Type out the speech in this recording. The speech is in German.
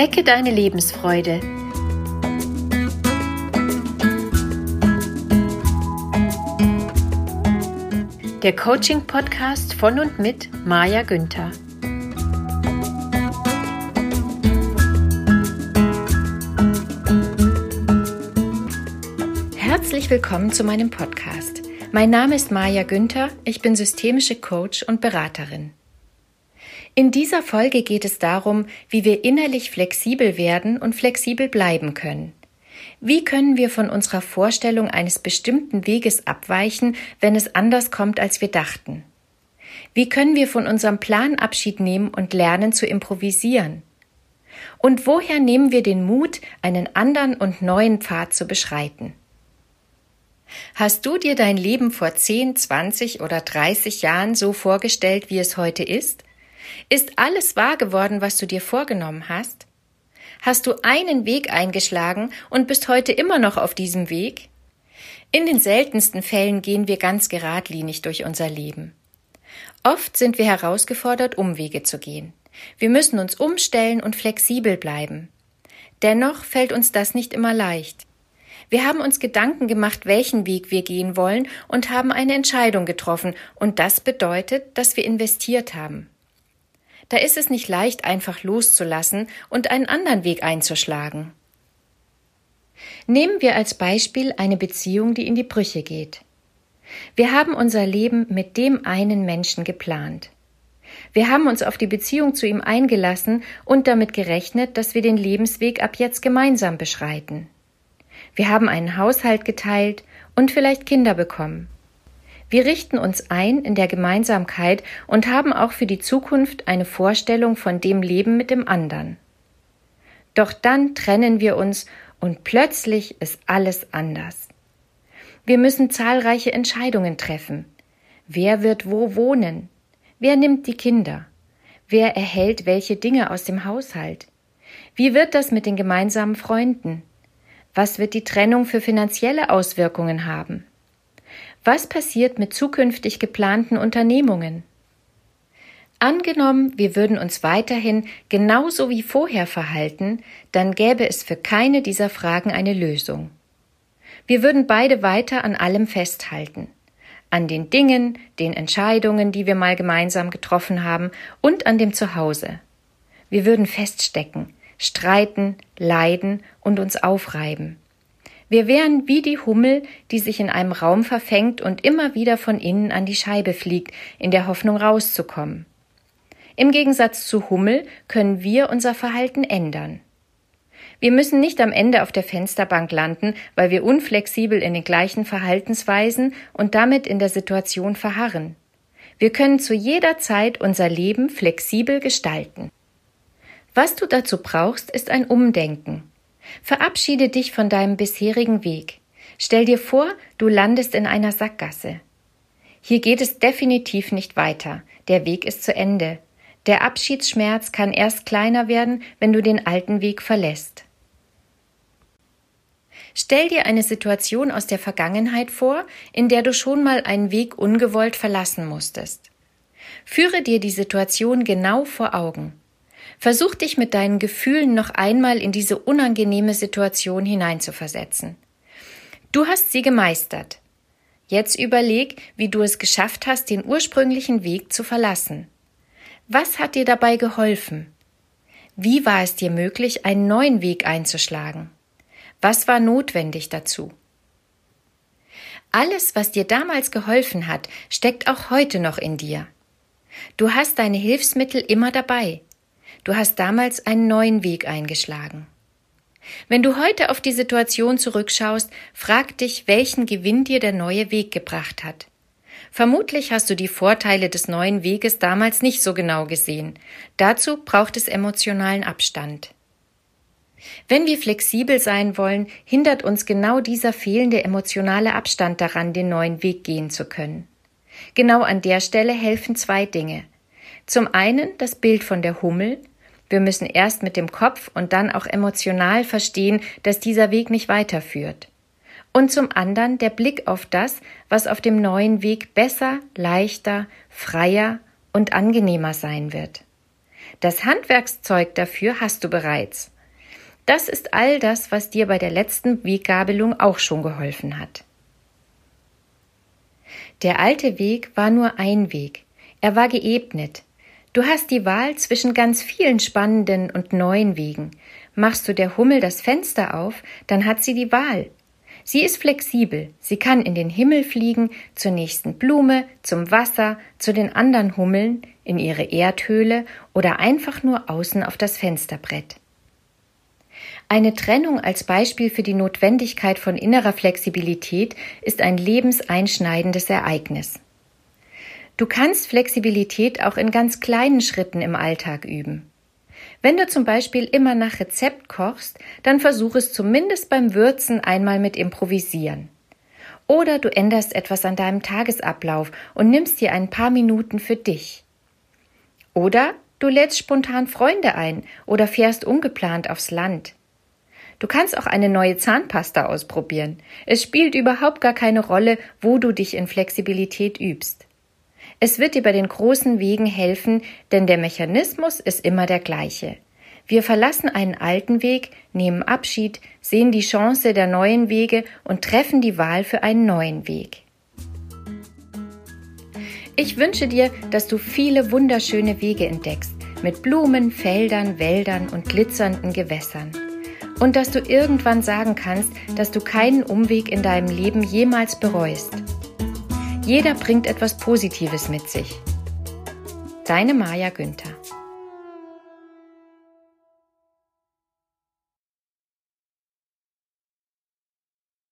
Wecke deine Lebensfreude. Der Coaching-Podcast von und mit Maja Günther. Herzlich willkommen zu meinem Podcast. Mein Name ist Maja Günther, ich bin systemische Coach und Beraterin. In dieser Folge geht es darum, wie wir innerlich flexibel werden und flexibel bleiben können. Wie können wir von unserer Vorstellung eines bestimmten Weges abweichen, wenn es anders kommt, als wir dachten? Wie können wir von unserem Plan Abschied nehmen und lernen zu improvisieren? Und woher nehmen wir den Mut, einen anderen und neuen Pfad zu beschreiten? Hast du dir dein Leben vor 10, 20 oder 30 Jahren so vorgestellt, wie es heute ist? Ist alles wahr geworden, was du dir vorgenommen hast? Hast du einen Weg eingeschlagen und bist heute immer noch auf diesem Weg? In den seltensten Fällen gehen wir ganz geradlinig durch unser Leben. Oft sind wir herausgefordert, Umwege zu gehen. Wir müssen uns umstellen und flexibel bleiben. Dennoch fällt uns das nicht immer leicht. Wir haben uns Gedanken gemacht, welchen Weg wir gehen wollen und haben eine Entscheidung getroffen, und das bedeutet, dass wir investiert haben. Da ist es nicht leicht, einfach loszulassen und einen anderen Weg einzuschlagen. Nehmen wir als Beispiel eine Beziehung, die in die Brüche geht. Wir haben unser Leben mit dem einen Menschen geplant. Wir haben uns auf die Beziehung zu ihm eingelassen und damit gerechnet, dass wir den Lebensweg ab jetzt gemeinsam beschreiten. Wir haben einen Haushalt geteilt und vielleicht Kinder bekommen. Wir richten uns ein in der Gemeinsamkeit und haben auch für die Zukunft eine Vorstellung von dem Leben mit dem anderen. Doch dann trennen wir uns und plötzlich ist alles anders. Wir müssen zahlreiche Entscheidungen treffen. Wer wird wo wohnen? Wer nimmt die Kinder? Wer erhält welche Dinge aus dem Haushalt? Wie wird das mit den gemeinsamen Freunden? Was wird die Trennung für finanzielle Auswirkungen haben? Was passiert mit zukünftig geplanten Unternehmungen? Angenommen, wir würden uns weiterhin genauso wie vorher verhalten, dann gäbe es für keine dieser Fragen eine Lösung. Wir würden beide weiter an allem festhalten. An den Dingen, den Entscheidungen, die wir mal gemeinsam getroffen haben und an dem Zuhause. Wir würden feststecken, streiten, leiden und uns aufreiben. Wir wären wie die Hummel, die sich in einem Raum verfängt und immer wieder von innen an die Scheibe fliegt, in der Hoffnung rauszukommen. Im Gegensatz zu Hummel können wir unser Verhalten ändern. Wir müssen nicht am Ende auf der Fensterbank landen, weil wir unflexibel in den gleichen Verhaltensweisen und damit in der Situation verharren. Wir können zu jeder Zeit unser Leben flexibel gestalten. Was du dazu brauchst, ist ein Umdenken. Verabschiede dich von deinem bisherigen Weg. Stell dir vor, du landest in einer Sackgasse. Hier geht es definitiv nicht weiter. Der Weg ist zu Ende. Der Abschiedsschmerz kann erst kleiner werden, wenn du den alten Weg verlässt. Stell dir eine Situation aus der Vergangenheit vor, in der du schon mal einen Weg ungewollt verlassen musstest. Führe dir die Situation genau vor Augen. Versuch dich mit deinen Gefühlen noch einmal in diese unangenehme Situation hineinzuversetzen. Du hast sie gemeistert. Jetzt überleg, wie du es geschafft hast, den ursprünglichen Weg zu verlassen. Was hat dir dabei geholfen? Wie war es dir möglich, einen neuen Weg einzuschlagen? Was war notwendig dazu? Alles, was dir damals geholfen hat, steckt auch heute noch in dir. Du hast deine Hilfsmittel immer dabei. Du hast damals einen neuen Weg eingeschlagen. Wenn du heute auf die Situation zurückschaust, frag dich, welchen Gewinn dir der neue Weg gebracht hat. Vermutlich hast du die Vorteile des neuen Weges damals nicht so genau gesehen. Dazu braucht es emotionalen Abstand. Wenn wir flexibel sein wollen, hindert uns genau dieser fehlende emotionale Abstand daran, den neuen Weg gehen zu können. Genau an der Stelle helfen zwei Dinge. Zum einen das Bild von der Hummel. Wir müssen erst mit dem Kopf und dann auch emotional verstehen, dass dieser Weg nicht weiterführt. Und zum anderen der Blick auf das, was auf dem neuen Weg besser, leichter, freier und angenehmer sein wird. Das Handwerkszeug dafür hast du bereits. Das ist all das, was dir bei der letzten Weggabelung auch schon geholfen hat. Der alte Weg war nur ein Weg. Er war geebnet. Du hast die Wahl zwischen ganz vielen spannenden und neuen Wegen. Machst du der Hummel das Fenster auf, dann hat sie die Wahl. Sie ist flexibel, sie kann in den Himmel fliegen, zur nächsten Blume, zum Wasser, zu den anderen Hummeln, in ihre Erdhöhle oder einfach nur außen auf das Fensterbrett. Eine Trennung als Beispiel für die Notwendigkeit von innerer Flexibilität ist ein lebenseinschneidendes Ereignis. Du kannst Flexibilität auch in ganz kleinen Schritten im Alltag üben. Wenn du zum Beispiel immer nach Rezept kochst, dann versuch es zumindest beim Würzen einmal mit Improvisieren. Oder du änderst etwas an deinem Tagesablauf und nimmst dir ein paar Minuten für dich. Oder du lädst spontan Freunde ein oder fährst ungeplant aufs Land. Du kannst auch eine neue Zahnpasta ausprobieren. Es spielt überhaupt gar keine Rolle, wo du dich in Flexibilität übst. Es wird dir bei den großen Wegen helfen, denn der Mechanismus ist immer der gleiche. Wir verlassen einen alten Weg, nehmen Abschied, sehen die Chance der neuen Wege und treffen die Wahl für einen neuen Weg. Ich wünsche dir, dass du viele wunderschöne Wege entdeckst, mit Blumen, Feldern, Wäldern und glitzernden Gewässern. Und dass du irgendwann sagen kannst, dass du keinen Umweg in deinem Leben jemals bereust. Jeder bringt etwas Positives mit sich. Deine Maja Günther